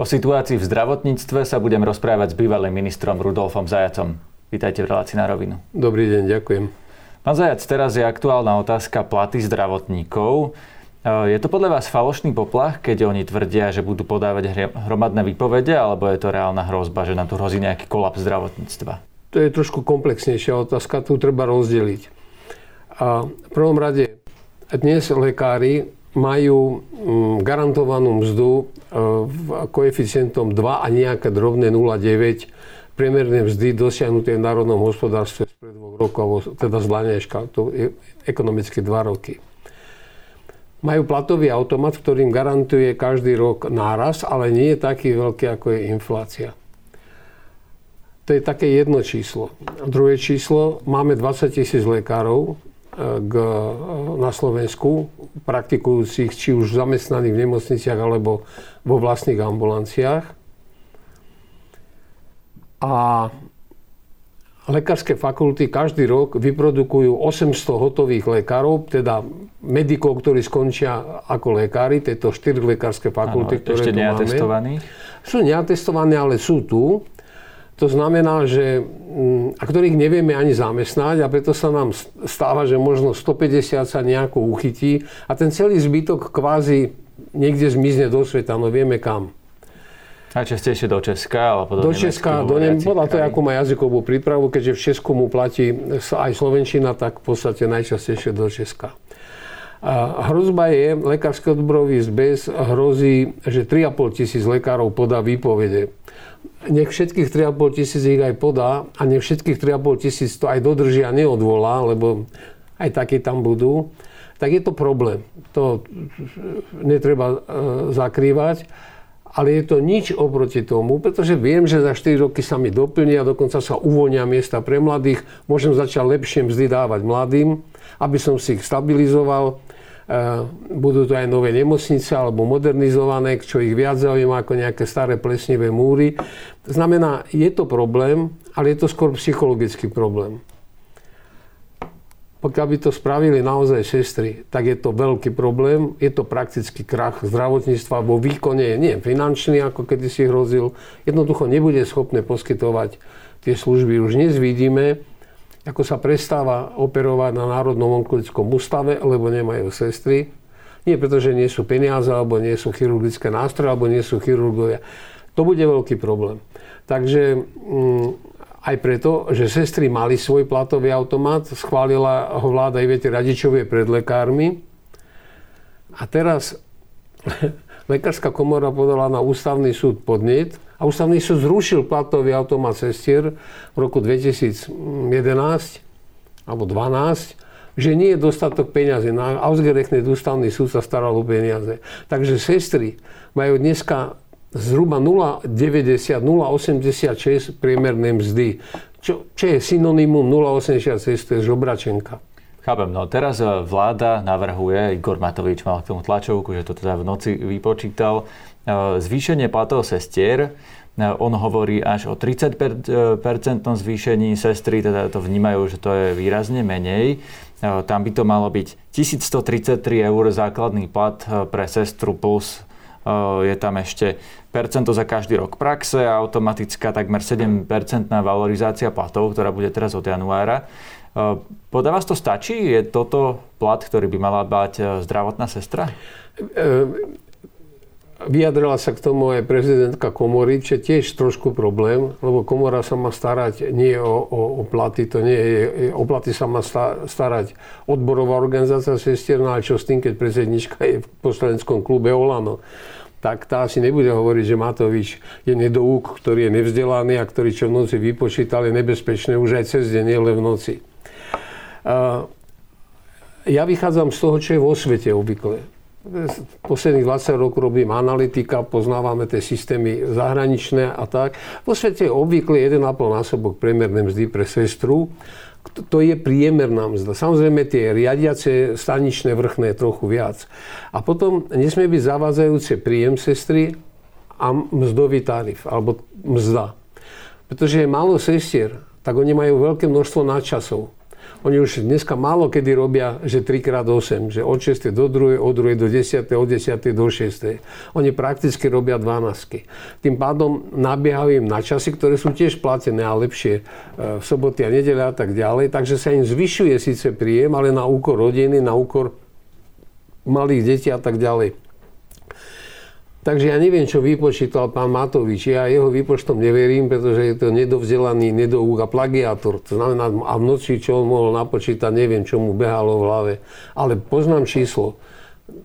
O situácii v zdravotníctve sa budem rozprávať s bývalým ministrom Rudolfom Zajacom. Vítajte v relácii na rovinu. Dobrý deň, ďakujem. Pán Zajac, teraz je aktuálna otázka platy zdravotníkov. Je to podľa vás falošný poplach, keď oni tvrdia, že budú podávať hromadné výpovede, alebo je to reálna hrozba, že nám tu hrozí nejaký kolaps zdravotníctva? To je trošku komplexnejšia otázka, tu treba rozdeliť. A v prvom rade, dnes lekári majú mm, garantovanú mzdu e, koeficientom 2 a nejaké drobné 0,9 priemerné mzdy dosiahnuté v národnom hospodárstve pred dvoch rokov, teda z Laneška, to je ekonomicky 2 roky. Majú platový automat, ktorým garantuje každý rok náraz, ale nie je taký veľký, ako je inflácia. To je také jedno číslo. Druhé číslo, máme 20 tisíc lekárov, k, na Slovensku, praktikujúcich či už zamestnaných v nemocniciach alebo vo vlastných ambulanciách. A lekárske fakulty každý rok vyprodukujú 800 hotových lekárov, teda medikov, ktorí skončia ako lekári, tieto 4 lekárske fakulty, ano, ktoré tu máme. Sú neatestované, ale sú tu. To znamená, že, mm, a ktorých nevieme ani zamestnať a preto sa nám stáva, že možno 150 sa nejako uchytí a ten celý zbytok kvázi niekde zmizne do sveta, no vieme kam. Najčastejšie do Česka, alebo do, do Česka, do Nem- podľa toho, akú má jazykovú prípravu, keďže v Česku mu platí aj Slovenčina, tak v podstate najčastejšie do Česka. A hrozba je, lekárske odborový zbez hrozí, že 3,5 tisíc lekárov podá výpovede nech všetkých 3,5 tisíc ich aj podá a nech všetkých 3,5 tisíc to aj dodržia a neodvolá, lebo aj takí tam budú, tak je to problém. To netreba e, zakrývať, ale je to nič oproti tomu, pretože viem, že za 4 roky sa mi doplnia, dokonca sa uvoľnia miesta pre mladých, môžem začať lepšie mzdy dávať mladým, aby som si ich stabilizoval budú to aj nové nemocnice alebo modernizované, čo ich viac zaujíma ako nejaké staré plesnivé múry. Znamená, je to problém, ale je to skôr psychologický problém. Pokiaľ by to spravili naozaj sestry, tak je to veľký problém. Je to prakticky krach zdravotníctva vo výkone, nie finančný, ako kedy si hrozil. Jednoducho nebude schopné poskytovať tie služby. Už dnes vidíme, ako sa prestáva operovať na Národnom onkologickom ústave, lebo nemajú sestry. Nie preto, že nie sú peniaze, alebo nie sú chirurgické nástroje, alebo nie sú chirurgovia. To bude veľký problém. Takže mm, aj preto, že sestry mali svoj platový automat, schválila ho vláda Ivete Radičovie pred lekármi. A teraz lekárska komora podala na ústavný súd podnet, a ústavný súd zrušil platový automat sestier v roku 2011 alebo 12 že nie je dostatok peňazí. Na ausgerechnet ústavný súd sa staral o peniaze. Takže sestry majú dneska zhruba 0,90, 0,86 priemerné mzdy. Čo, čo je synonymum 0,86, to je žobračenka. Chápem, no teraz e, vláda navrhuje, Igor Matovič mal k tomu tlačovku, že to teda v noci vypočítal, zvýšenie platov sestier, e, on hovorí až o 30% zvýšení sestry, teda to vnímajú, že to je výrazne menej. E, tam by to malo byť 1133 eur základný plat pre sestru plus je tam ešte percento za každý rok praxe a automatická takmer 7% valorizácia platov, ktorá bude teraz od januára. Podľa vás to stačí? Je toto plat, ktorý by mala bať zdravotná sestra? Vyjadrila sa k tomu aj prezidentka komory, čo je tiež trošku problém, lebo komora sa má starať nie o, o, o platy, to nie je, o platy sa má starať odborová organizácia sestierná, ale čo s tým, keď predsednička je v poslaneckom klube Olano tak tá si nebude hovoriť, že Matovič je nedoúk, ktorý je nevzdelaný a ktorý čo v noci vypočítal, je nebezpečné už aj cez deň, nie len v noci. Ja vychádzam z toho, čo je vo svete obvykle posledných 20 rokov robím analytika, poznávame tie systémy zahraničné a tak. Vo svete je obvykle 1,5 násobok priemernej mzdy pre sestru. To je priemerná mzda. Samozrejme tie riadiace staničné vrchné trochu viac. A potom nesmie byť zavádzajúce príjem sestry a mzdový tarif, alebo mzda. Pretože je málo sestier, tak oni majú veľké množstvo nadčasov. Oni už dneska málo kedy robia, že 3x8, že od 6. do 2. od 2. do 10. od 10. do 6. Oni prakticky robia 12. Tým pádom nabiehajú im na časy, ktoré sú tiež platené a lepšie e, v soboty a nedele a tak ďalej. Takže sa im zvyšuje síce príjem, ale na úkor rodiny, na úkor malých detí a tak ďalej. Takže ja neviem, čo vypočítal pán Matovič. Ja jeho výpočtom neverím, pretože je to nedovzdelaný nedoúk a plagiátor. To znamená, a v noci, čo on mohol napočítať, neviem, čo mu behalo v hlave. Ale poznám číslo.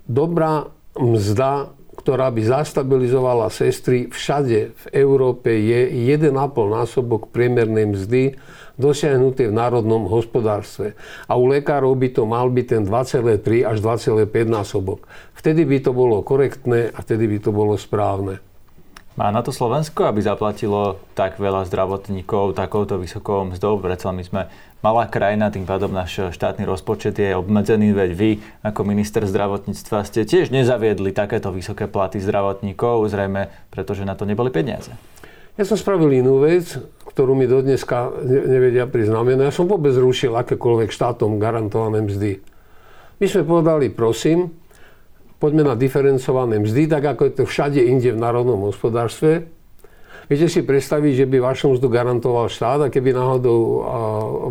Dobrá mzda, ktorá by zastabilizovala sestry všade v Európe, je 1,5 násobok priemernej mzdy dosiahnuté v národnom hospodárstve. A u lekárov by to mal byť ten 2,3 až 2,5 násobok. Vtedy by to bolo korektné a vtedy by to bolo správne. Má na to Slovensko, aby zaplatilo tak veľa zdravotníkov takouto vysokou mzdou? Predsa my sme malá krajina, tým pádom náš štátny rozpočet je obmedzený, veď vy ako minister zdravotníctva ste tiež nezaviedli takéto vysoké platy zdravotníkov, zrejme pretože na to neboli peniaze. Ja som spravil inú vec, ktorú mi do dneska nevedia priznamená. Ja som vôbec zrušil akékoľvek štátom garantované mzdy. My sme povedali, prosím, poďme na diferencované mzdy, tak ako je to všade inde v národnom hospodárstve. Viete si predstaviť, že by vašu mzdu garantoval štát a keby náhodou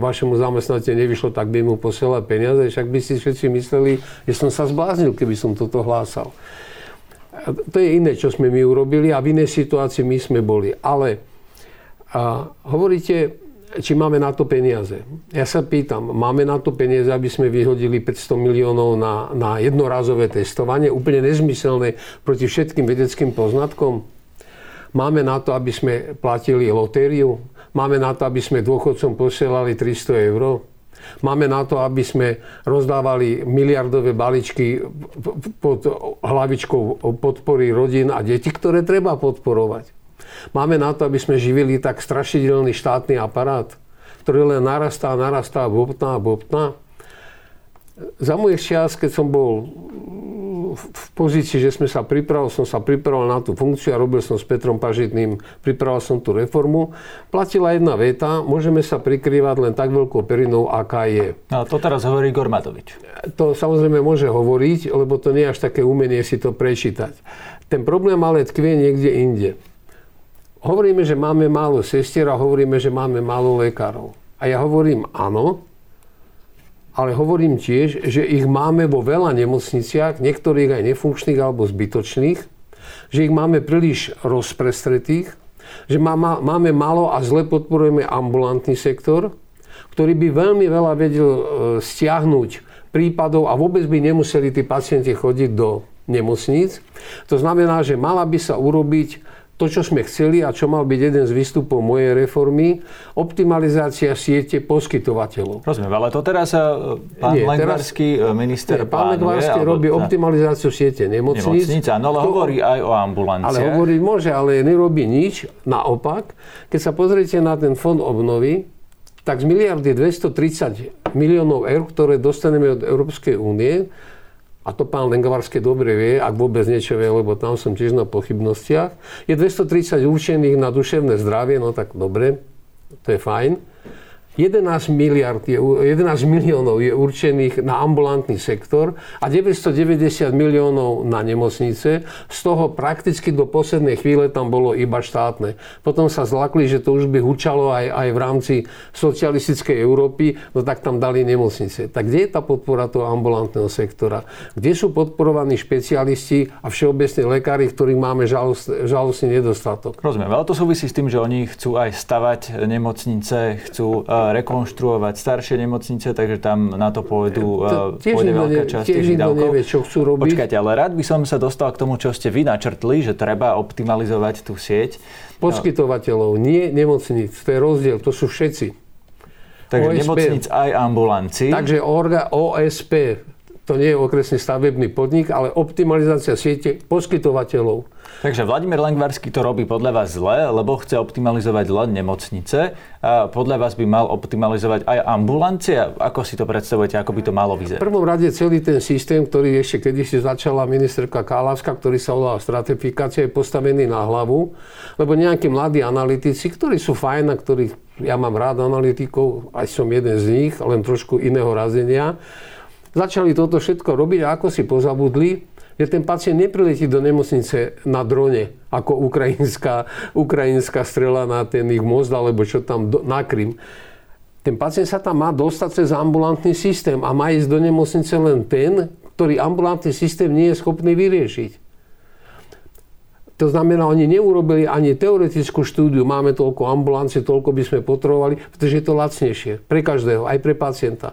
vašemu zamestnateľu nevyšlo, tak by mu posielal peniaze, však by si všetci mysleli, že som sa zbláznil, keby som toto hlásal to je iné, čo sme my urobili a v inej situácii my sme boli. Ale a hovoríte, či máme na to peniaze. Ja sa pýtam, máme na to peniaze, aby sme vyhodili 500 miliónov na, na jednorázové testovanie, úplne nezmyselné proti všetkým vedeckým poznatkom? Máme na to, aby sme platili lotériu? Máme na to, aby sme dôchodcom posielali 300 eur? Máme na to, aby sme rozdávali miliardové balíčky pod hlavičkou podpory rodín a detí, ktoré treba podporovať. Máme na to, aby sme živili tak strašidelný štátny aparát, ktorý len narastá, narastá, bobtná, bobtná. Za mojich čas, keď som bol v pozícii, že sme sa pripravili, som sa pripravoval na tú funkciu a robil som s Petrom Pažitným, pripravoval som tú reformu. Platila jedna veta, môžeme sa prikrývať len tak veľkou perinou, aká je. No, to teraz hovorí Gormatovič. To samozrejme môže hovoriť, lebo to nie je až také umenie si to prečítať. Ten problém ale tkvie niekde inde. Hovoríme, že máme málo sestier a hovoríme, že máme málo lekárov. A ja hovorím áno, ale hovorím tiež, že ich máme vo veľa nemocniciach, niektorých aj nefunkčných alebo zbytočných, že ich máme príliš rozprestretých, že máme malo a zle podporujeme ambulantný sektor, ktorý by veľmi veľa vedel e, stiahnuť prípadov a vôbec by nemuseli tí pacienti chodiť do nemocníc. To znamená, že mala by sa urobiť to, čo sme chceli a čo mal byť jeden z výstupov mojej reformy, optimalizácia siete poskytovateľov. Rozumiem, ale to teraz e, pán nie, Lengvarský, e, minister nie, Pán Lengvarský robí optimalizáciu siete nemocníc. Nemocnica, no ale to, hovorí aj o ambulanciách. Ale hovorí, môže, ale nerobí nič. Naopak, keď sa pozriete na ten fond obnovy, tak z miliardy 230 miliónov eur, ktoré dostaneme od Európskej únie, a to pán Lengovarský dobre vie, ak vôbec niečo vie, lebo tam som tiež na pochybnostiach, je 230 určených na duševné zdravie, no tak dobre, to je fajn. 11 miliard je, 11 miliónov je určených na ambulantný sektor a 990 miliónov na nemocnice. Z toho prakticky do poslednej chvíle tam bolo iba štátne. Potom sa zlakli, že to už by hučalo aj, aj v rámci socialistickej Európy, no tak tam dali nemocnice. Tak kde je tá podpora toho ambulantného sektora? Kde sú podporovaní špecialisti a všeobecní lekári, ktorých máme žalostný nedostatok? Rozumiem, ale to súvisí s tým, že oni chcú aj stavať nemocnice, chcú uh, rekonštruovať staršie nemocnice, takže tam na to pôjdu, to tiež pôjde veľká časť tiež tých nevie, čo chcú robiť. Počkajte, ale rád by som sa dostal k tomu, čo ste vy načrtli, že treba optimalizovať tú sieť. Poskytovateľov, nie nemocnic. To je rozdiel, to sú všetci. Takže OSP. nemocnic aj ambulanci. Takže orga OSP, to nie je okresný stavebný podnik, ale optimalizácia siete poskytovateľov. Takže Vladimír Lengvarský to robí podľa vás zle, lebo chce optimalizovať len nemocnice. A podľa vás by mal optimalizovať aj ambulancie? Ako si to predstavujete, ako by to malo vyzerať? V prvom rade celý ten systém, ktorý ešte kedysi začala ministerka Kálavská, ktorý sa volá stratifikácia, je postavený na hlavu, lebo nejakí mladí analytici, ktorí sú fajn a ktorých ja mám rád analytikov, aj som jeden z nich, len trošku iného razenia, začali toto všetko robiť a ako si pozabudli, že ten pacient nepriletí do nemocnice na drone, ako ukrajinská, ukrajinská strela na ten ich most, alebo čo tam do, na Krym. Ten pacient sa tam má dostať cez ambulantný systém a má ísť do nemocnice len ten, ktorý ambulantný systém nie je schopný vyriešiť. To znamená, oni neurobili ani teoretickú štúdiu, máme toľko ambulancie, toľko by sme potrebovali, pretože je to lacnejšie pre každého, aj pre pacienta.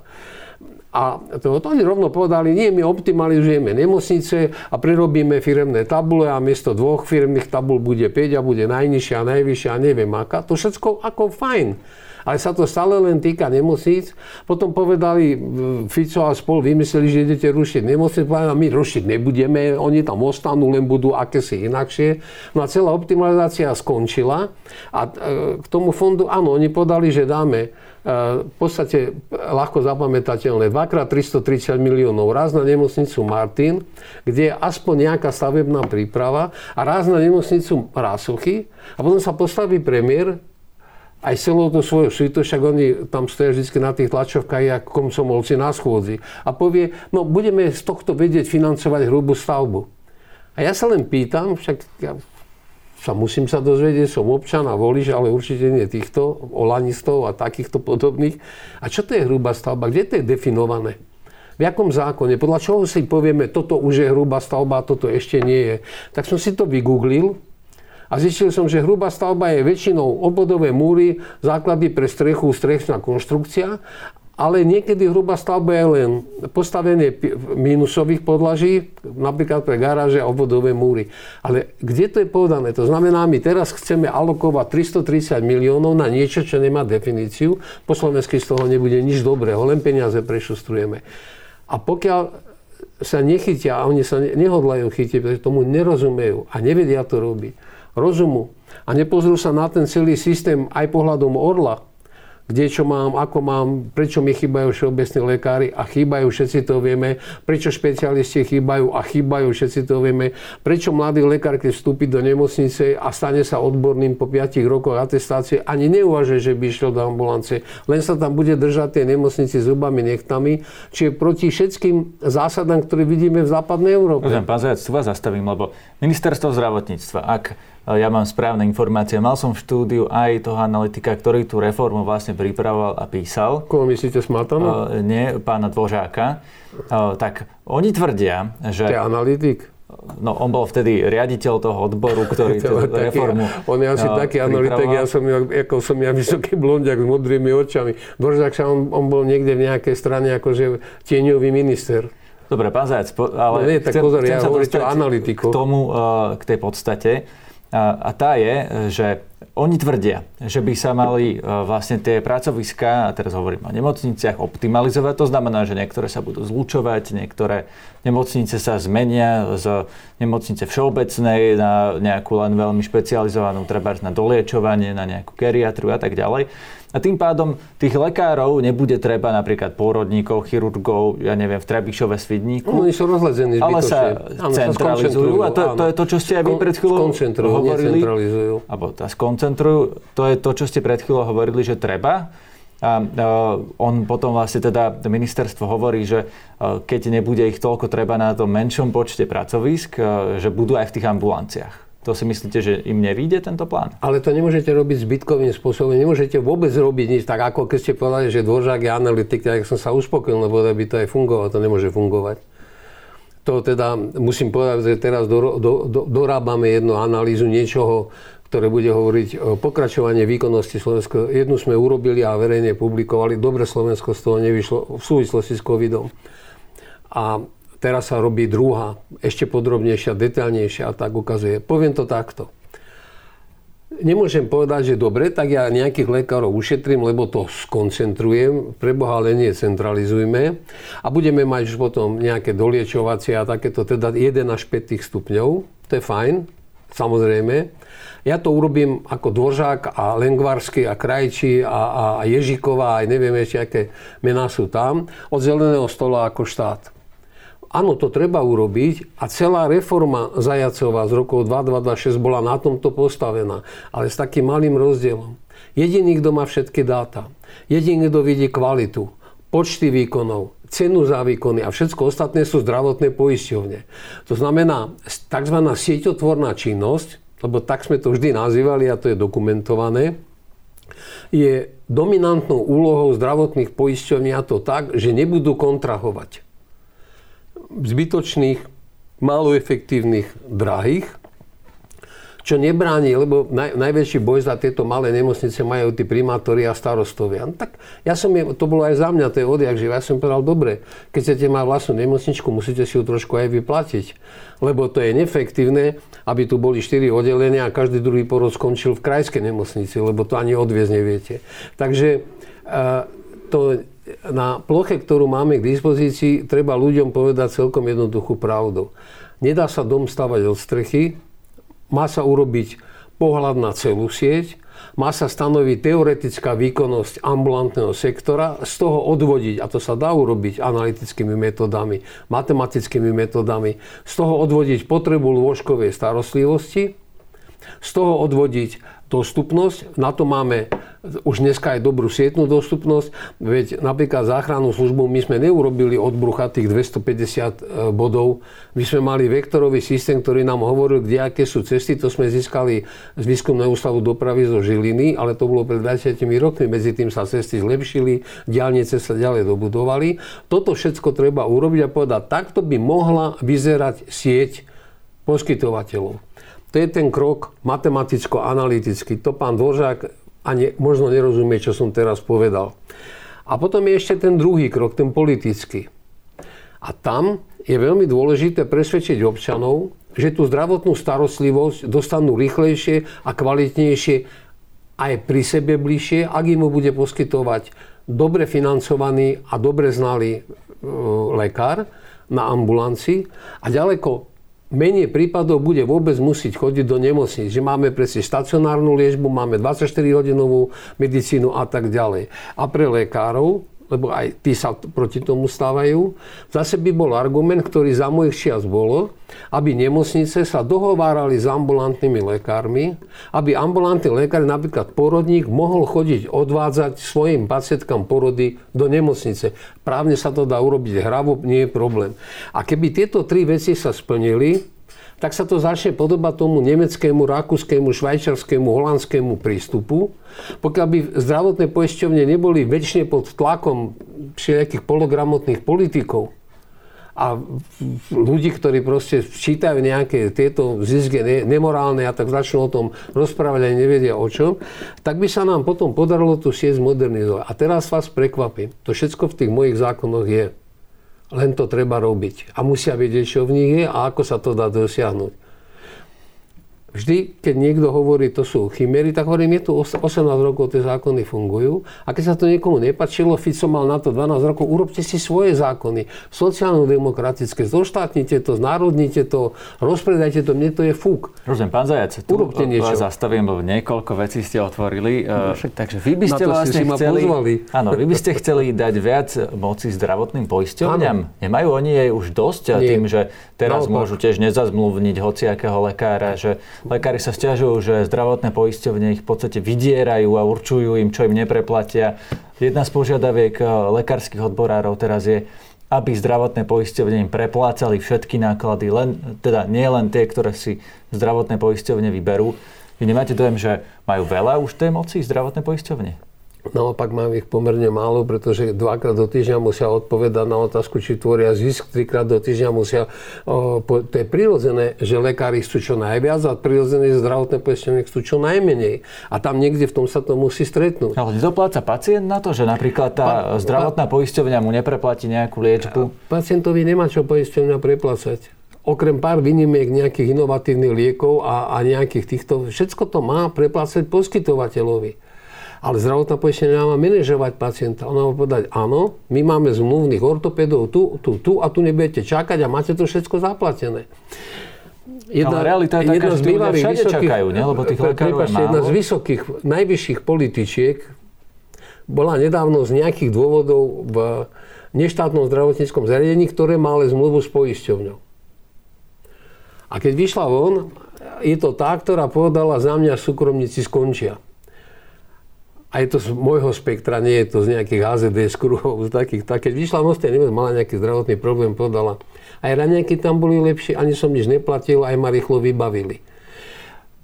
A to, to oni rovno povedali, nie, my optimalizujeme nemocnice a prerobíme firemné tabule a miesto dvoch firmných tabul bude 5 a bude najnižšia, najvyššia a neviem aká. To všetko ako fajn. Ale sa to stále len týka nemocníc. Potom povedali, Fico a spol vymysleli, že idete rušiť nemocnice. Povedali, my rušiť nebudeme, oni tam ostanú, len budú akési inakšie. No a celá optimalizácia skončila. A e, k tomu fondu, áno, oni podali, že dáme v podstate ľahko zapamätateľné. Dvakrát 330 miliónov. Raz na nemocnicu Martin, kde je aspoň nejaká stavebná príprava a raz na nemocnicu Rásochy a potom sa postaví premiér aj celou to svojou svito, však oni tam stoja vždy na tých tlačovkách, ako komsomolci na schôdzi. A povie, no budeme z tohto vedieť financovať hrubú stavbu. A ja sa len pýtam, však ja sa musím sa dozvedieť, som občan a volič, ale určite nie týchto olanistov a takýchto podobných. A čo to je hrubá stavba? Kde to je definované? V jakom zákone? Podľa čoho si povieme, toto už je hrubá stavba a toto ešte nie je? Tak som si to vygooglil a zistil som, že hrubá stavba je väčšinou obvodové múry, základy pre strechu, strechná konštrukcia ale niekedy hrubá stavba je len postavenie mínusových podlaží, napríklad pre garáže a obvodové múry. Ale kde to je povedané? To znamená, my teraz chceme alokovať 330 miliónov na niečo, čo nemá definíciu. Po slovensky z toho nebude nič dobrého, len peniaze prešustrujeme. A pokiaľ sa nechytia, a oni sa nehodlajú chytiť, pretože tomu nerozumejú a nevedia to robiť, rozumu a nepozrú sa na ten celý systém aj pohľadom orla, kde čo mám, ako mám, prečo mi chýbajú všeobecní lekári a chýbajú, všetci to vieme, prečo špecialisti chýbajú a chýbajú, všetci to vieme, prečo mladý lekár, keď vstúpi do nemocnice a stane sa odborným po 5 rokoch atestácie, ani neuvažuje, že by išiel do ambulance, len sa tam bude držať tie nemocnici zubami, nechtami, čiže proti všetkým zásadám, ktoré vidíme v západnej Európe. Pán Zajac, tu vás zastavím, lebo ministerstvo zdravotníctva, ak ja mám správne informácie. Mal som v štúdiu aj toho analytika, ktorý tú reformu vlastne pripravoval a písal. Koho myslíte, Smatana? Uh, nie, pána Dvožáka. Uh, tak oni tvrdia, že... To je analytik? No, on bol vtedy riaditeľ toho odboru, ktorý tú reformu On je asi uh, taký analytik, ja som, ako som ja vysoký blondiak s modrými očami. Dvoržák sa on, on bol niekde v nejakej strane akože tieňový minister. Dobre, pán Zajac, ale no, nie, tak chcem, pozor, chcem ja hovorím o analytiku. K tomu, uh, k tej podstate. A tá je, že oni tvrdia, že by sa mali e, vlastne tie pracoviská, a teraz hovorím o nemocniciach, optimalizovať. To znamená, že niektoré sa budú zlučovať, niektoré nemocnice sa zmenia z nemocnice všeobecnej na nejakú len veľmi špecializovanú, treba na doliečovanie, na nejakú geriatriu a tak ďalej. A tým pádom tých lekárov nebude treba napríklad pôrodníkov, chirurgov, ja neviem, v Trebišove, Svidníku. No, oni sú rozledzení Ale sa áno, centralizujú a to, to je to, čo ste aj vy pred chvíľou hovorili. Alebo tá skoncentrujú. To je to, čo ste pred chvíľou hovorili, že treba. A on potom vlastne teda ministerstvo hovorí, že keď nebude ich toľko treba na tom menšom počte pracovisk, že budú aj v tých ambulanciách. To si myslíte, že im nevíde tento plán? Ale to nemôžete robiť zbytkovým spôsobom. Nemôžete vôbec robiť nič tak, ako keď ste povedali, že Dvoržák je analytik, tak som sa uspokojil, lebo by to aj fungovalo. To nemôže fungovať. To teda musím povedať, že teraz do, do, do, dorábame jednu analýzu niečoho, ktoré bude hovoriť o pokračovanie výkonnosti Slovenska. Jednu sme urobili a verejne publikovali. Dobre Slovensko z toho nevyšlo v súvislosti s covidom. A Teraz sa robí druhá, ešte podrobnejšia, detaľnejšia a tak ukazuje. Poviem to takto. Nemôžem povedať, že dobre, tak ja nejakých lekárov ušetrím, lebo to skoncentrujem. Preboha ale nie centralizujme. A budeme mať už potom nejaké doliečovacie a takéto, teda 1 až 5 stupňov. To je fajn, samozrejme. Ja to urobím ako Dvoržák a Lengvarsky a Krajčí a, a Ježiková, aj neviem ešte, aké mená sú tam, od zeleného stola ako štát. Áno, to treba urobiť a celá reforma Zajacová z rokov 2226 bola na tomto postavená, ale s takým malým rozdielom. Jediný, kto má všetky dáta. Jediný, kto vidí kvalitu, počty výkonov, cenu za výkony a všetko ostatné sú zdravotné poisťovne. To znamená, tzv. sieťotvorná činnosť, lebo tak sme to vždy nazývali a to je dokumentované, je dominantnou úlohou zdravotných poisťovní a to tak, že nebudú kontrahovať zbytočných, málo efektívnych, drahých čo nebráni, lebo naj, najväčší boj za tieto malé nemocnice majú tí primátori a starostovia. No, tak ja som, to bolo aj za mňa, to je odjak, že ja som povedal, dobre, keď chcete mať vlastnú nemocničku, musíte si ju trošku aj vyplatiť. Lebo to je neefektívne, aby tu boli 4 oddelenia a každý druhý porod skončil v krajskej nemocnici, lebo to ani odviezť neviete. Takže to na ploche, ktorú máme k dispozícii, treba ľuďom povedať celkom jednoduchú pravdu. Nedá sa dom stavať od strechy, má sa urobiť pohľad na celú sieť, má sa stanoviť teoretická výkonnosť ambulantného sektora, z toho odvodiť, a to sa dá urobiť analytickými metodami, matematickými metodami, z toho odvodiť potrebu lôžkovej starostlivosti, z toho odvodiť dostupnosť. Na to máme už dneska aj dobrú sietnú dostupnosť, veď napríklad záchrannú službu my sme neurobili od brucha tých 250 e, bodov. My sme mali vektorový systém, ktorý nám hovoril, kde aké sú cesty. To sme získali z výskumného ústavu dopravy zo Žiliny, ale to bolo pred 20 rokmi. Medzi tým sa cesty zlepšili, diálnice sa ďalej dobudovali. Toto všetko treba urobiť a povedať, takto by mohla vyzerať sieť poskytovateľov. To je ten krok matematicko-analytický. To pán Dvořák ani možno nerozumie, čo som teraz povedal. A potom je ešte ten druhý krok, ten politický. A tam je veľmi dôležité presvedčiť občanov, že tú zdravotnú starostlivosť dostanú rýchlejšie a kvalitnejšie aj pri sebe bližšie, ak im bude poskytovať dobre financovaný a dobre znalý e, lekár na ambulancii a ďaleko menej prípadov bude vôbec musieť chodiť do nemocnic. Že máme presne stacionárnu liežbu, máme 24-hodinovú medicínu a tak ďalej. A pre lekárov, lebo aj tí sa proti tomu stávajú, zase by bol argument, ktorý za mojich čias bolo, aby nemocnice sa dohovárali s ambulantnými lekármi, aby ambulantný lekár, napríklad porodník, mohol chodiť odvádzať svojim pacientkám porody do nemocnice. Právne sa to dá urobiť hravo, nie je problém. A keby tieto tri veci sa splnili, tak sa to začne podobať tomu nemeckému, rakúskému, švajčarskému, holandskému prístupu. Pokiaľ by zdravotné poisťovne neboli väčšine pod tlakom všelijakých pologramotných politikov a ľudí, ktorí proste čítajú nejaké tieto zizge nemorálne a tak začnú o tom rozprávať a nevedia o čom, tak by sa nám potom podarilo tú sieť zmodernizovať. A teraz vás prekvapím. To všetko v tých mojich zákonoch je. Len to treba robiť. A musia vedieť, čo v nich je a ako sa to dá dosiahnuť. Vždy, keď niekto hovorí, to sú chimery, tak hovorím, je tu 18 rokov, tie zákony fungujú. A keď sa to niekomu nepačilo, Fico mal na to 12 rokov, urobte si svoje zákony, sociálno-demokratické, zoštátnite to, znárodnite to, rozpredajte to, mne to je fúk. Rozumiem, pán Zajac, tu Urobte niečo. zastavím, lebo niekoľko vecí ste otvorili. No, však, takže vy by ste vlastne chceli, áno, vy by ste chceli dať viac moci zdravotným poisťovňam. Nemajú oni jej už dosť Nie. tým, že teraz no, môžu tiež nezazmluvniť hociakého lekára, že Lekári sa stiažujú, že zdravotné poisťovne ich v podstate vydierajú a určujú im, čo im nepreplatia. Jedna z požiadaviek eh, lekárskych odborárov teraz je, aby zdravotné poisťovne im preplácali všetky náklady, len, teda nie len tie, ktoré si zdravotné poisťovne vyberú. Vy nemáte dojem, že majú veľa už tej moci zdravotné poisťovne? Naopak mám ich pomerne málo, pretože dvakrát do týždňa musia odpovedať na otázku, či tvoria zisk, trikrát do týždňa musia... O, po, to je prirodzené, že lekári chcú čo najviac a prirodzené, zdravotné poistenie chcú čo najmenej. A tam niekde v tom sa to musí stretnúť. Ale nedopláca pacient na to, že napríklad tá pa, zdravotná pa, poisťovňa mu nepreplatí nejakú liečbu? Pacientovi nemá čo poisťovňa preplácať okrem pár výnimiek nejakých inovatívnych liekov a, a nejakých týchto, všetko to má preplácať poskytovateľovi. Ale zdravotná poistenia má manažovať pacienta. Ona má povedať, áno, my máme zmluvných ortopedov tu, tu, tu a tu nebudete čakať a máte to všetko zaplatené. Jedna, Ale realita je taká, že ľudia všade vysokých, čakajú, ne? lebo tých lekárov je málo. Jedna z vysokých, najvyšších političiek bola nedávno z nejakých dôvodov v neštátnom zdravotníckom zariadení, ktoré má ale zmluvu s poisťovňou. A keď vyšla von, je to tá, ktorá povedala, za mňa súkromníci skončia. A je to z môjho spektra, nie je to z nejakých HZD kruhov, z takých, tak, keď vyšla Mostia Nemes, mala nejaký zdravotný problém, podala. Aj raňajky tam boli lepšie, ani som nič neplatil, aj ma rýchlo vybavili.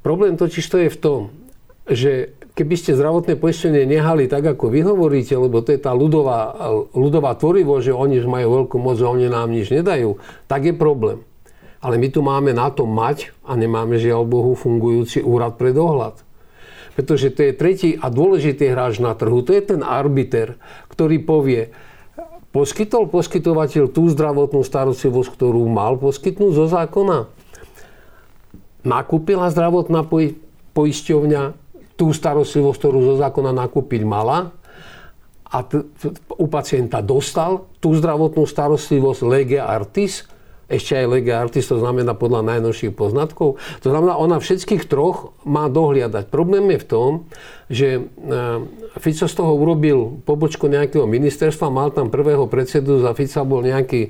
Problém totiž to je v tom, že keby ste zdravotné poistenie nehali tak, ako vy hovoríte, lebo to je tá ľudová, ľudová tvorivo, že oni majú veľkú moc, že oni nám nič nedajú, tak je problém. Ale my tu máme na to mať a nemáme žiaľ Bohu fungujúci úrad pre dohľad pretože to je tretí a dôležitý hráč na trhu. To je ten arbiter, ktorý povie, poskytol poskytovateľ tú zdravotnú starostlivosť, ktorú mal poskytnúť zo zákona? Nakúpila zdravotná poisťovňa tú starostlivosť, ktorú zo zákona nakúpiť mala? A t- u pacienta dostal tú zdravotnú starostlivosť lege artis? Ešte aj Lega Artis, to znamená podľa najnovších poznatkov. To znamená, ona všetkých troch má dohliadať. Problém je v tom, že e, Fico z toho urobil pobočku nejakého ministerstva, mal tam prvého predsedu, za Fica bol nejaký e,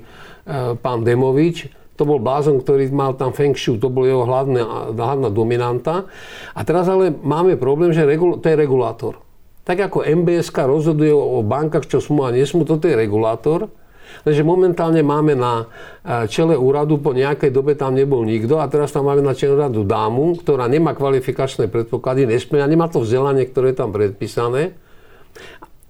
pán Demovič, to bol blázon, ktorý mal tam Feng Shui, to bol jeho hlavná, hlavná dominanta. A teraz ale máme problém, že regul, to je regulátor. Tak ako MBSK rozhoduje o bankách, čo smú a nesmú, toto je regulátor. Takže momentálne máme na e, čele úradu, po nejakej dobe tam nebol nikto a teraz tam máme na čele úradu dámu, ktorá nemá kvalifikačné predpoklady, nesplňa, nemá to vzdelanie, ktoré je tam predpísané.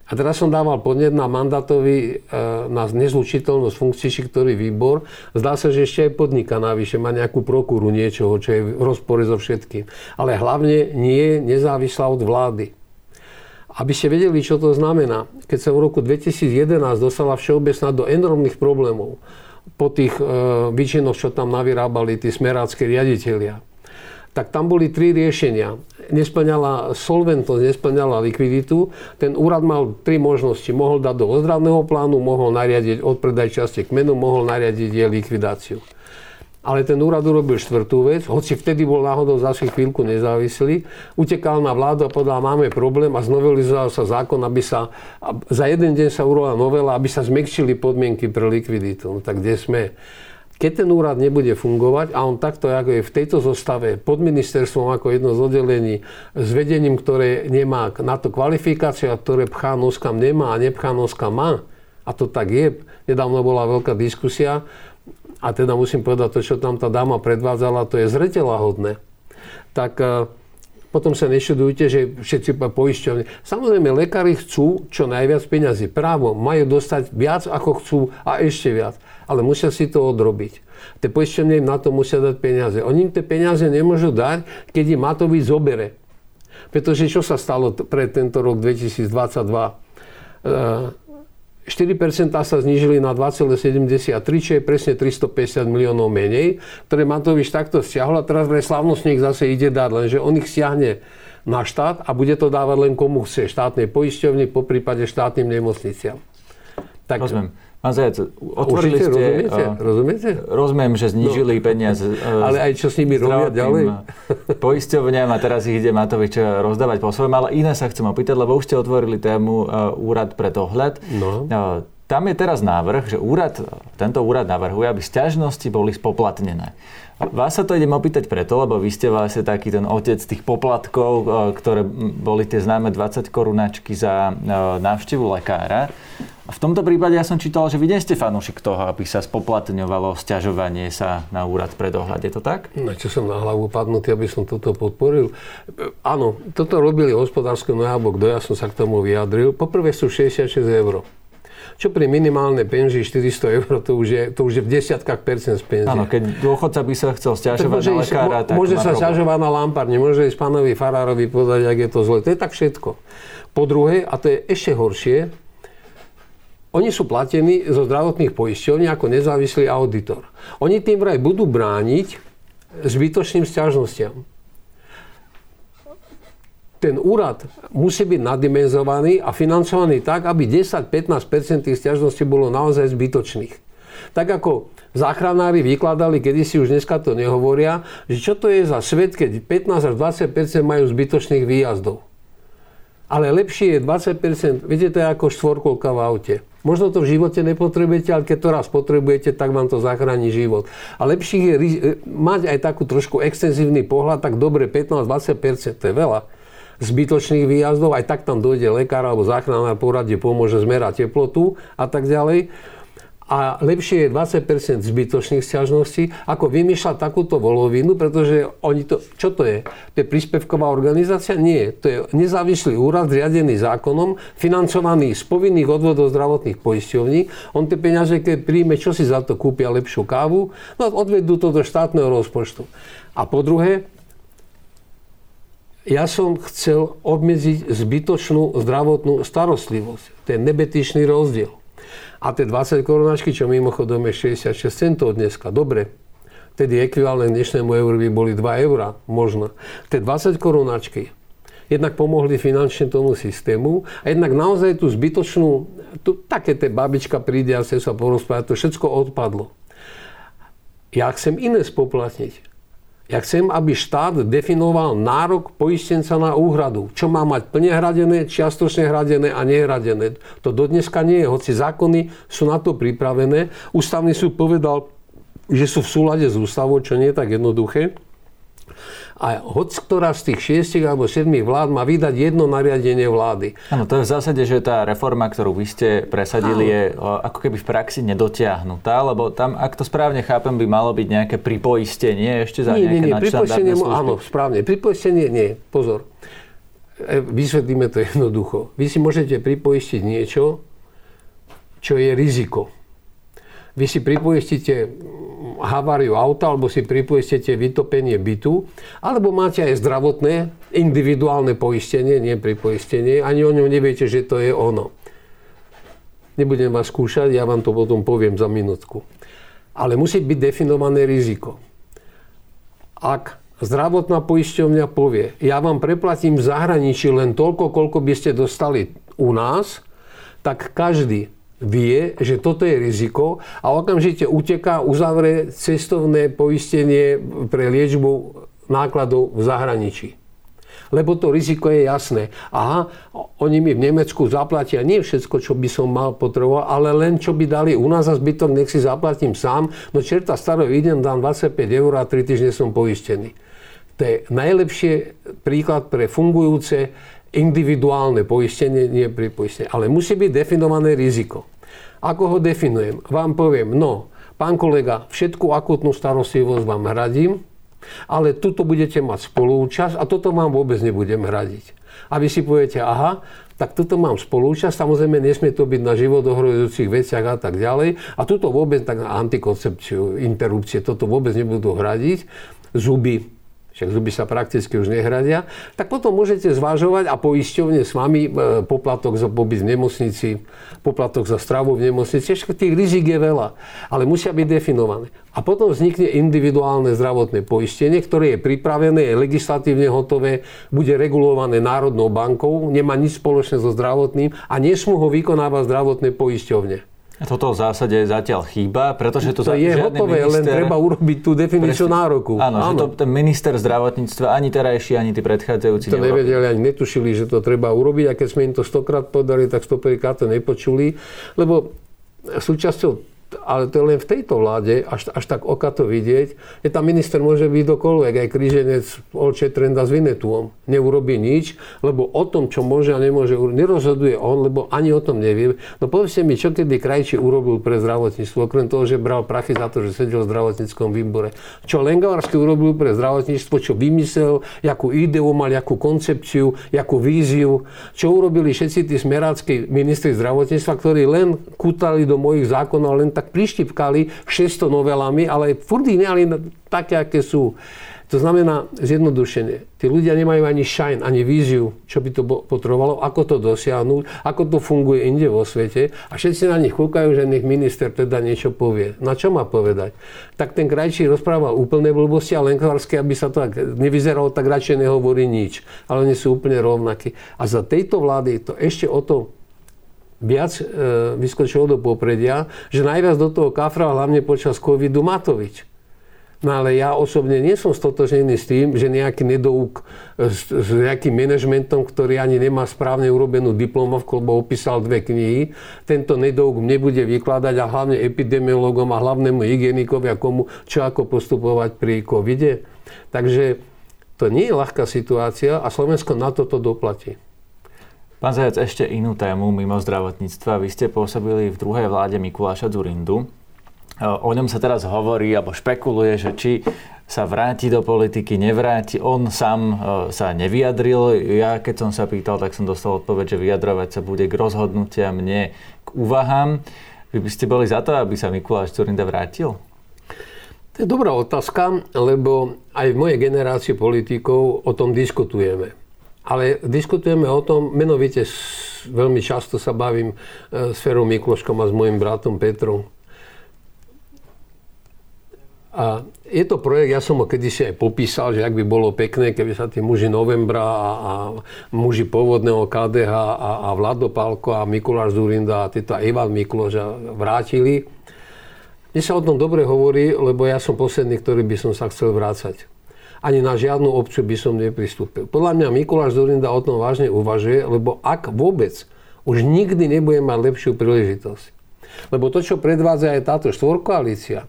A teraz som dával podnet na mandátový, e, na nezlučiteľnosť funkcií, ktorý výbor. Zdá sa, že ešte aj podniká navyše, má nejakú prokúru niečoho, čo je v rozpore so všetkým. Ale hlavne nie je nezávislá od vlády. Aby ste vedeli, čo to znamená, keď sa v roku 2011 dostala všeobecná do enormných problémov po tých e, výčinoch, čo tam navyrábali tí smerácké riaditeľia, tak tam boli tri riešenia. Nesplňala solventnosť, nesplňala likviditu. Ten úrad mal tri možnosti. Mohol dať do ozdravného plánu, mohol nariadiť odpredaj časti kmenu, mohol nariadiť jej likvidáciu. Ale ten úrad urobil štvrtú vec, hoci vtedy bol náhodou zase chvíľku nezávislý, utekal na vládu a povedal, máme problém a znovelizoval sa zákon, aby sa, za jeden deň sa urobila novela, aby sa zmekčili podmienky pre likviditu. No tak kde sme? Keď ten úrad nebude fungovať a on takto, ako je v tejto zostave pod ministerstvom ako jedno z oddelení, s vedením, ktoré nemá na to kvalifikáciu a ktoré pchá noskam nemá a nepchá noskam má, a to tak je, nedávno bola veľká diskusia, a teda musím povedať, to, čo tam tá dáma predvádzala, to je zreteľahodné, tak e, potom sa nešudujte, že všetci poisťovne. Samozrejme, lekári chcú čo najviac peňazí. Právo, majú dostať viac, ako chcú a ešte viac. Ale musia si to odrobiť. Tie poisťovne im na to musia dať peniaze. Oni im tie peniaze nemôžu dať, keď im Matovič zobere. Pretože čo sa stalo pre tento rok 2022? 4% sa znížili na 2,73, čo je presne 350 miliónov menej, ktoré Matovič takto stiahol a teraz pre slavnostník zase ide dať, lenže on ich stiahne na štát a bude to dávať len komu chce, štátnej poisťovni, po prípade štátnym nemocniciam. Tak, Rozumiem. Pán Zajac, otvorili Určite, ste... Rozumiete? Uh, rozumiete? Rozumiem, že znížili no, peniaze. Uh, ale aj čo s nimi robia ďalej? Poisťovňam a teraz ich ide Matovič rozdávať po svojom, ale iné sa chcem opýtať, lebo už ste otvorili tému uh, Úrad pre dohľad. No. Uh, tam je teraz návrh, že úrad, tento úrad navrhuje, aby sťažnosti boli spoplatnené. Vás sa to idem opýtať preto, lebo vy ste vlastne taký ten otec tých poplatkov, ktoré boli tie známe 20 korunačky za návštevu lekára. A v tomto prípade ja som čítal, že vy nie ste fanúšik toho, aby sa spoplatňovalo sťažovanie sa na úrad pre dohľad. Je to tak? No, čo som na hlavu padnutý, aby som toto podporil. Áno, toto robili hospodárske nojabo, kto ja som sa k tomu vyjadril. Poprvé sú 66 eur. Čo pri minimálnej penzii 400 eur, to už je, to už je v desiatkách percent z penzie. Áno, keď dôchodca by sa chcel stiažovať na lekára, tak Môže sa stiažovať na lampárne, môže ísť pánovi Farárovi povedať, ak je to zle. To je tak všetko. Po druhé, a to je ešte horšie, oni sú platení zo zdravotných poisťovní ako nezávislý auditor. Oni tým vraj budú brániť zbytočným stiažnostiam. Ten úrad musí byť nadimenzovaný a financovaný tak, aby 10-15% tých stiažností bolo naozaj zbytočných. Tak ako záchranári vykladali, kedysi už dneska to nehovoria, že čo to je za svet, keď 15 až 20% majú zbytočných výjazdov. Ale lepšie je 20%, viete, to je ako štvorkolka v aute. Možno to v živote nepotrebujete, ale keď to raz potrebujete, tak vám to zachráni život. A lepšie je mať aj takú trošku extenzívny pohľad, tak dobre 15-20%, to je veľa. zbytočných výjazdov, aj tak tam dojde lekár alebo záchranná poradie, pomôže zmerať teplotu a tak ďalej a lepšie je 20% zbytočných sťažností, ako vymýšľať takúto volovinu, pretože oni to, čo to je? To je príspevková organizácia? Nie. To je nezávislý úrad zriadený zákonom, financovaný z povinných odvodov zdravotných poisťovní. On tie peniaze, keď príjme, čo si za to kúpia lepšiu kávu, no odvedú to do štátneho rozpočtu. A po druhé, ja som chcel obmedziť zbytočnú zdravotnú starostlivosť. To je nebetičný rozdiel. A tie 20 korunáčky, čo mimochodom je 66 centov dneska, dobre, tedy ekvivalent dnešnému euru by boli 2 eurá, možno. Tie 20 korunáčky jednak pomohli finančne tomu systému a jednak naozaj tú zbytočnú, tu, také tie babička príde a sa porozprávať, to všetko odpadlo. Ja chcem iné spoplatniť. Ja chcem, aby štát definoval nárok poistenca na úhradu. Čo má mať plne hradené, čiastočne hradené a nehradené. To do dneska nie je, hoci zákony sú na to pripravené. Ústavný súd povedal, že sú v súlade s ústavou, čo nie je tak jednoduché. A hoď ktorá z tých šiestich alebo sedmých vlád má vydať jedno nariadenie vlády. Áno, to je v zásade, že tá reforma, ktorú vy ste presadili, je ako keby v praxi nedotiahnutá, lebo tam, ak to správne chápem, by malo byť nejaké pripoistenie ešte za nie, nejaké nie, nie, pripoistenie. Áno, správne. Pripoistenie nie. Pozor. E, vysvetlíme to jednoducho. Vy si môžete pripoistiť niečo, čo je riziko. Vy si pripoistíte haváriu auta, alebo si pripoistíte vytopenie bytu, alebo máte aj zdravotné, individuálne poistenie, nie pripoistenie, ani o ňom neviete, že to je ono. Nebudem vás skúšať, ja vám to potom poviem za minútku. Ale musí byť definované riziko. Ak zdravotná poisťovňa povie, ja vám preplatím v zahraničí len toľko, koľko by ste dostali u nás, tak každý vie, že toto je riziko a okamžite uteká, uzavrie cestovné poistenie pre liečbu nákladov v zahraničí. Lebo to riziko je jasné. Aha, oni mi v Nemecku zaplatia nie všetko, čo by som mal potrebovať, ale len čo by dali u nás a zbytok nech si zaplatím sám. No čerta starého idem, dám 25 eur a 3 týždne som poistený. To je najlepšie príklad pre fungujúce individuálne poistenie, nie pri poistenie. Ale musí byť definované riziko. Ako ho definujem? Vám poviem, no, pán kolega, všetku akutnú starostlivosť vám hradím, ale tuto budete mať spolúčasť a toto vám vôbec nebudem hradiť. A vy si poviete, aha, tak toto mám spolúčasť, samozrejme nesmie to byť na život ohrozujúcich veciach a tak ďalej. A tuto vôbec tak na antikoncepciu, interrupcie, toto vôbec nebudú hradiť. Zuby, však zuby sa prakticky už nehradia, tak potom môžete zvážovať a poisťovne s vami e, poplatok za pobyt v nemocnici, poplatok za stravu v nemocnici, ešte tých rizik je veľa, ale musia byť definované. A potom vznikne individuálne zdravotné poistenie, ktoré je pripravené, je legislatívne hotové, bude regulované Národnou bankou, nemá nič spoločné so zdravotným a nesmú ho vykonávať zdravotné poisťovne. Toto v zásade zatiaľ chýba, pretože to, to je hotové, minister, len treba urobiť tú definíciu nároku. Áno, áno. Že to, ten minister zdravotníctva, ani terajší, ani tí predchádzajúci To nevedeli, ani netušili, že to treba urobiť a keď sme im to stokrát podali, tak stokrát to nepočuli, lebo súčasťou ale to je len v tejto vláde, až, až tak oka to vidieť, že tam minister môže byť dokoľvek, aj kríženec Olče Trenda s Vinetuom. Neurobí nič, lebo o tom, čo môže a nemôže, nerozhoduje on, lebo ani o tom nevie. No povedzte mi, čo kedy Krajči urobil pre zdravotníctvo, okrem toho, že bral prachy za to, že sedel v zdravotníckom výbore. Čo Lengavarský urobil pre zdravotníctvo, čo vymyslel, jakú ideu mal, jakú koncepciu, jakú víziu, čo urobili všetci tí smerácky ministri zdravotníctva, ktorí len kútali do mojich zákonov, len tak prištipkali 600 novelami, ale furt ich nehali také, aké sú. To znamená, zjednodušenie, tí ľudia nemajú ani shine, ani víziu, čo by to potrebovalo, ako to dosiahnuť, ako to funguje inde vo svete a všetci na nich kúkajú, že nech minister teda niečo povie. Na čo má povedať? Tak ten krajčí rozprával úplné blbosti a Lenkvarský, aby sa to tak nevyzeralo, tak radšej nehovorí nič. Ale oni sú úplne rovnakí. A za tejto vlády to ešte o to viac e, vyskočilo do popredia, že najviac do toho kafra, hlavne počas covidu, Matovič. No ale ja osobne nie som stotožnený s tým, že nejaký nedouk e, s, s nejakým manažmentom, ktorý ani nemá správne urobenú diplomovku, lebo opísal dve knihy, tento nedouk nebude vykladať a hlavne epidemiologom a hlavnému hygienikovi a komu, čo ako postupovať pri covide. Takže To nie je ľahká situácia a Slovensko na toto doplatí. Pán Zajac, ešte inú tému mimo zdravotníctva. Vy ste pôsobili v druhej vláde Mikuláša Zurindu. O ňom sa teraz hovorí, alebo špekuluje, že či sa vráti do politiky, nevráti. On sám e, sa nevyjadril. Ja keď som sa pýtal, tak som dostal odpoveď, že vyjadrovať sa bude k rozhodnutiam, nie k úvahám. Vy by ste boli za to, aby sa Mikuláš Zurinda vrátil? To je dobrá otázka, lebo aj v mojej generácii politikov o tom diskutujeme. Ale diskutujeme o tom, menovite veľmi často sa bavím e, s Ferom Mikloškom a s mojim bratom Petrom. A je to projekt, ja som ho kedysi aj popísal, že ak by bolo pekné, keby sa tí muži Novembra a, a muži pôvodného KDH a, a Vlado Pálko a Mikuláš Zurinda a títo Ivan Mikloš vrátili mne sa o tom dobre hovorí, lebo ja som posledný, ktorý by som sa chcel vrácať. Ani na žiadnu obcu by som nepristúpil. Podľa mňa Mikuláš Zorinda o tom vážne uvažuje, lebo ak vôbec už nikdy nebude mať lepšiu príležitosť. Lebo to, čo predvádza aj táto štvorkoalícia,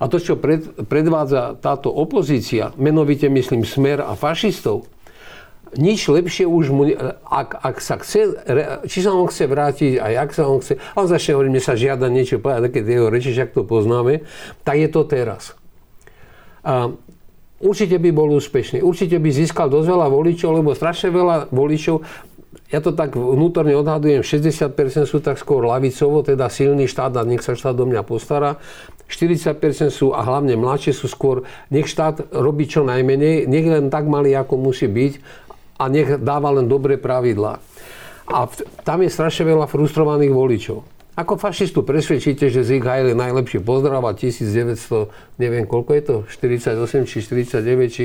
a to, čo pred, predvádza táto opozícia, menovite myslím Smer a fašistov, nič lepšie už mu, ak, ak sa chce, či sa on chce vrátiť a jak sa on chce, a on začne hovoriť, mne sa žiada niečo povedať, také jeho reči, ak to poznáme, tak je to teraz. A určite by bol úspešný, určite by získal dosť veľa voličov, lebo strašne veľa voličov, ja to tak vnútorne odhadujem, 60% sú tak skôr lavicovo, teda silný štát a nech sa štát do mňa postará. 40% sú a hlavne mladšie sú skôr, nech štát robí čo najmenej, nech len tak malý, ako musí byť a nech dáva len dobré pravidlá. A tam je strašne veľa frustrovaných voličov. Ako fašistu presvedčíte, že Zig Heil je najlepší pozdrav a 1900, neviem koľko je to, 48 či 49, či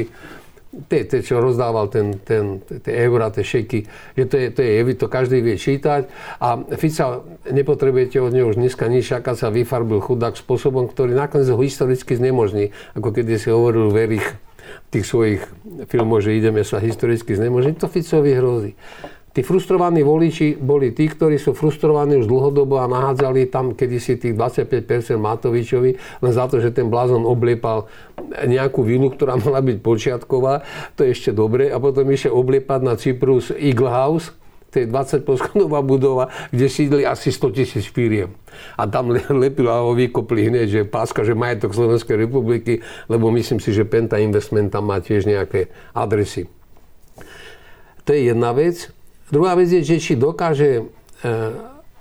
tie, tie čo rozdával ten, ten, tie eurá, tie šeky, že to je, to je to každý vie čítať a Fica nepotrebujete od neho už dneska nič, aká sa vyfarbil chudák spôsobom, ktorý nakoniec ho historicky znemožní, ako keď si hovoril Verich tých svojich filmov, že ideme sa historicky znemožniť, to Ficovi hrozí. Tí frustrovaní voliči boli tí, ktorí sú frustrovaní už dlhodobo a nahádzali tam kedysi tých 25% Matovičovi len za to, že ten blázon obliepal nejakú vilu, ktorá mala byť počiatková. To je ešte dobre. A potom išiel obliepať na Cyprus Eagle House, to je 20 poschodová budova, kde sídli asi 100 tisíc firiem. A tam lepil a ho vykopli hneď, že páska, že majetok Slovenskej republiky, lebo myslím si, že Penta Investment tam má tiež nejaké adresy. To je jedna vec. Druhá vec je, že či dokáže e,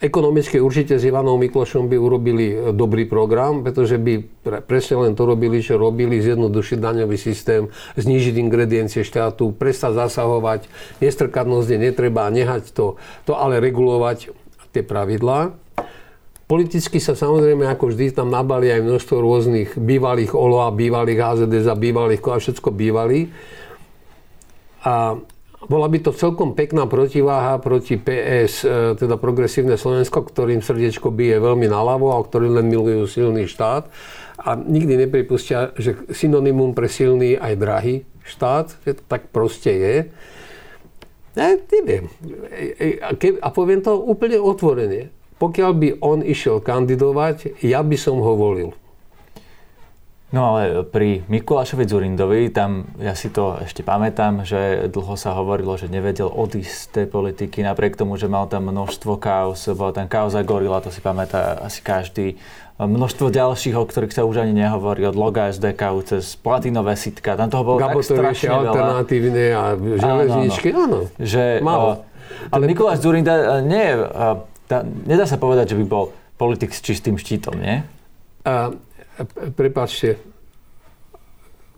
Ekonomicky určite s Ivanom Miklošom by urobili e, dobrý program, pretože by presne len to robili, čo robili, zjednodušiť daňový systém, znížiť ingrediencie štátu, prestať zasahovať, nestrkadnosť netreba, nehať to, to ale regulovať tie pravidlá. Politicky sa samozrejme ako vždy tam nabali aj množstvo rôznych bývalých OLO a bývalých HZD za bývalých a všetko bývalí. A bola by to celkom pekná protiváha proti PS, e, teda Progresívne Slovensko, ktorým srdiečko bije veľmi naľavo a ktorí len milujú silný štát. A nikdy nepripustia, že synonymum pre silný aj drahý štát, že to tak proste je. Ja neviem. E, e, a poviem to úplne otvorene. Pokiaľ by on išiel kandidovať, ja by som ho volil. No ale pri Mikulášovi Zurindovi, tam ja si to ešte pamätám, že dlho sa hovorilo, že nevedel odísť z tej politiky, napriek tomu, že mal tam množstvo kaos, bol tam kauza Gorila, to si pamätá asi každý. Množstvo ďalších, o ktorých sa už ani nehovorí, od loga SDK cez platinové sitka, tam toho bolo Gabo tak strašne veľa. alternatívne a železničky, áno. áno. Že, Malo. ale Mikuláš Zurinda e, nie je, nedá sa povedať, že by bol politik s čistým štítom, nie? A, Prepačte,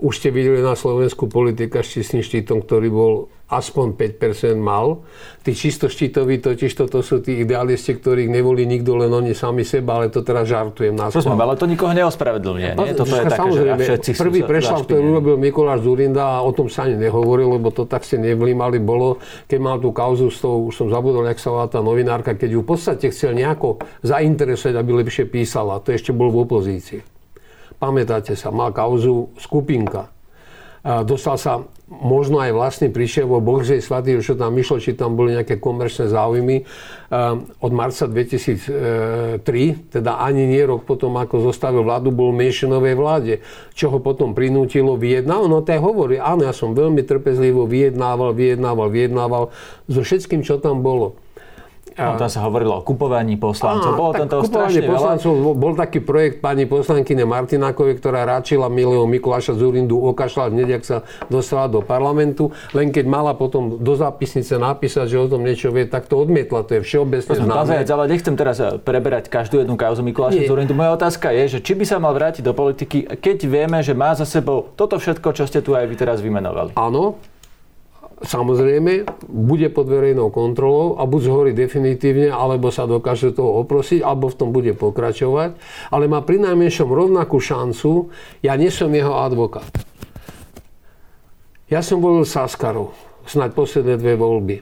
už ste videli na Slovensku politika s čistým štítom, ktorý bol aspoň 5% mal. Tí čisto štítoví totiž toto sú tí idealisti, ktorých nevolí nikto, len oni sami seba, ale to teraz žartujem na Prosím, ale to nikoho neospravedlňuje, nie? No, Toto je také, že všetci Prvý prešla, ktorý urobil Mikuláš Zurinda a o tom sa ani nehovoril, lebo to tak ste nevlímali, bolo, keď mal tú kauzu s tou, už som zabudol, jak sa volá tá novinárka, keď ju v podstate chcel nejako zainteresovať, aby lepšie písala. To ešte bol v opozícii pamätáte sa, mal kauzu skupinka. Dostal sa možno aj vlastne prišiel vo Božej svatý, čo tam išlo, či tam boli nejaké komerčné záujmy. Od marca 2003, teda ani nie rok potom, ako zostavil vládu, bol menšinovej vláde, čo ho potom prinútilo vyjednávať. No to hovorí, áno, ja som veľmi trpezlivo vyjednával, vyjednával, vyjednával so všetkým, čo tam bolo. No, tam sa hovorilo o kupovaní poslancov. Á, Bolo tam toho strašne poslancov, veľa. Bol taký projekt pani poslankyne Martinákovej, ktorá ráčila milého Mikuláša Zurindu okašľať hneď, ak sa dostala do parlamentu. Len keď mala potom do zápisnice napísať, že o tom niečo vie, tak to odmietla. To je všeobecne známe. ale nechcem teraz eh, preberať každú jednu kauzu Mikuláša Nie. Zurindu. Moja otázka je, že či by sa mal vrátiť do politiky, keď vieme, že má za sebou toto všetko, čo ste tu aj vy teraz vymenovali. Áno, samozrejme bude pod verejnou kontrolou a buď zhorí definitívne, alebo sa dokáže toho oprosiť, alebo v tom bude pokračovať, ale má pri najmenšom rovnakú šancu, ja nie som jeho advokát. Ja som volil Saskarov, snáď posledné dve voľby.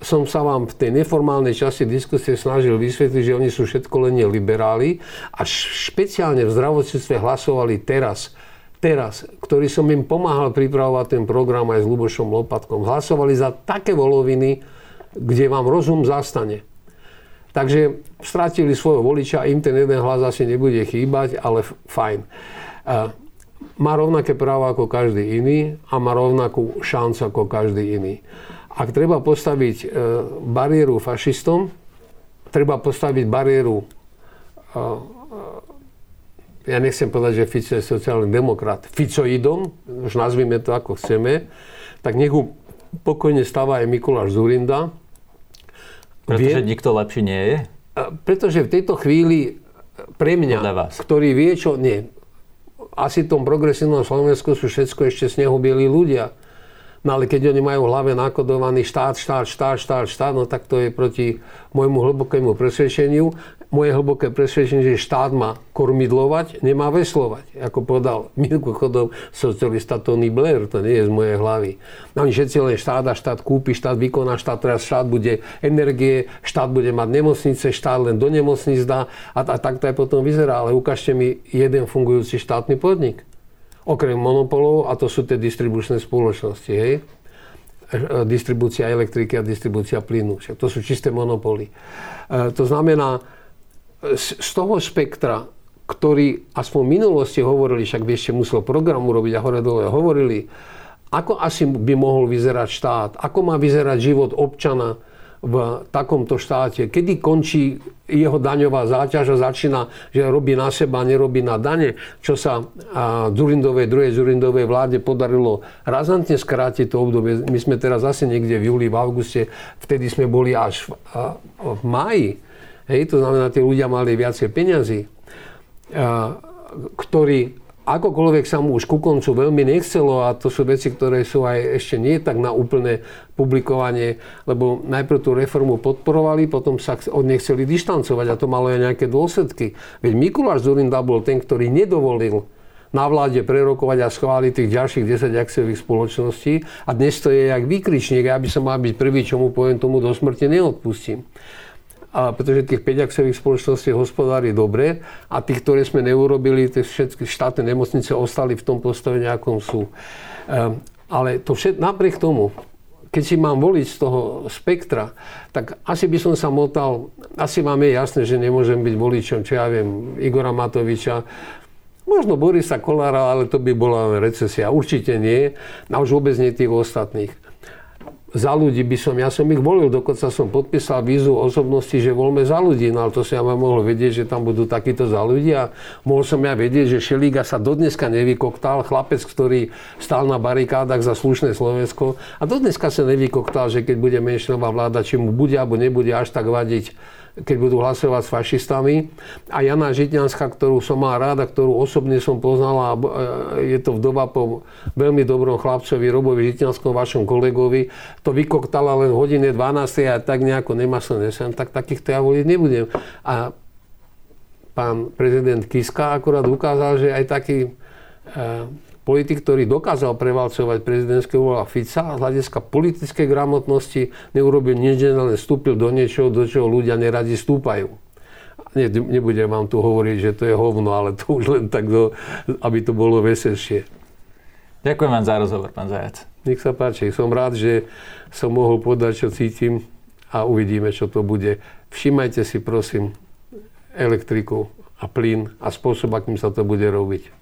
Som sa vám v tej neformálnej časti diskusie snažil vysvetliť, že oni sú všetko len liberáli a špeciálne v zdravotníctve hlasovali teraz teraz, ktorý som im pomáhal pripravovať ten program aj s Lubošom Lopatkom, hlasovali za také voloviny, kde vám rozum zastane. Takže stratili svojho voliča, im ten jeden hlas asi nebude chýbať, ale fajn. Má rovnaké práva ako každý iný a má rovnakú šancu ako každý iný. Ak treba postaviť e, bariéru fašistom, treba postaviť bariéru e, ja nechcem povedať, že Fico je sociálny demokrat, Ficoidom, už nazvime to ako chceme, tak nech ho pokojne stáva aj Mikuláš Zurinda. Pretože Vie, nikto lepší nie je? Pretože v tejto chvíli pre mňa, ktorý vie, čo... Nie, asi v tom progresívnom Slovensku sú všetko ešte snehobielí ľudia. No ale keď oni majú v hlave nakodovaný štát, štát, štát, štát, štát, no tak to je proti môjmu hlbokému presvedčeniu moje hlboké presvedčenie, že štát má kormidlovať, nemá veslovať. Ako povedal mimochodom socialista Tony Blair, to nie je z mojej hlavy. Oni všetci len štát a štát kúpi, štát vykoná, štát teraz štát bude energie, štát bude mať nemocnice, štát len do nemocnic dá a, a tak to aj potom vyzerá. Ale ukážte mi jeden fungujúci štátny podnik. Okrem monopolov, a to sú tie distribučné spoločnosti, hej? distribúcia elektriky a distribúcia plynu. To sú čisté monopoly. E, to znamená, z toho spektra, ktorý aspoň v minulosti hovorili, však by ešte musel program urobiť a hore dole hovorili, ako asi by mohol vyzerať štát, ako má vyzerať život občana v takomto štáte, kedy končí jeho daňová záťaž a začína, že robí na seba, nerobí na dane, čo sa Zurindovej, druhej Zurindovej vláde podarilo razantne skrátiť to obdobie. My sme teraz zase niekde v júli, v auguste, vtedy sme boli až v, v máji Hej, to znamená, tí ľudia mali viacej peňazí, ktorí akokoľvek sa mu už ku koncu veľmi nechcelo a to sú veci, ktoré sú aj ešte nie tak na úplné publikovanie, lebo najprv tú reformu podporovali, potom sa od nej chceli dištancovať a to malo aj nejaké dôsledky. Veď Mikuláš Zurinda bol ten, ktorý nedovolil na vláde prerokovať a schváliť tých ďalších 10 akciových spoločností a dnes to je jak výkričník, ja by som mal byť prvý, čo mu poviem, tomu do smrti neodpustím a pretože tých 5 akciových spoločností hospodári dobre a tých, ktoré sme neurobili, tie všetky štátne nemocnice ostali v tom postavení, akom sú. Um, ale to všet, napriek tomu, keď si mám voliť z toho spektra, tak asi by som sa motal, asi vám je jasné, že nemôžem byť voličom, čo ja viem, Igora Matoviča, možno Borisa Kolára, ale to by bola recesia. Určite nie, a už vôbec nie tých ostatných za ľudí by som, ja som ich volil, dokonca som podpísal vízu osobnosti, že voľme za ľudí, no ale to si ja mohol vedieť, že tam budú takíto za ľudí a mohol som ja vedieť, že Šelíga sa dodneska nevykoktal, chlapec, ktorý stál na barikádach za slušné Slovensko. A dodneska sa nevykoktal, že keď bude menšinová vláda, či mu bude alebo nebude až tak vadiť keď budú hlasovať s fašistami. A Jana Žitňanská, ktorú som mal rád ktorú osobne som poznal a e, je to vdova po veľmi dobrom chlapcovi Robovi Žitňanskom, vašom kolegovi, to vykoktala len v hodine 12. a tak nejako nemaslo nesem, tak takýchto ja voliť nebudem. A pán prezident Kiska akurát ukázal, že aj taký e, politik, ktorý dokázal prevalcovať prezidentského voľa Fica z hľadiska politickej gramotnosti neurobil nič, len vstúpil do niečoho, do čoho ľudia neradi stúpajú. Ne, nebudem vám tu hovoriť, že to je hovno, ale to už len tak, do, aby to bolo veselšie. Ďakujem vám za rozhovor, pán Zajac. Nech sa páči. Som rád, že som mohol povedať, čo cítim a uvidíme, čo to bude. Všimajte si, prosím, elektriku a plyn a spôsob, akým sa to bude robiť.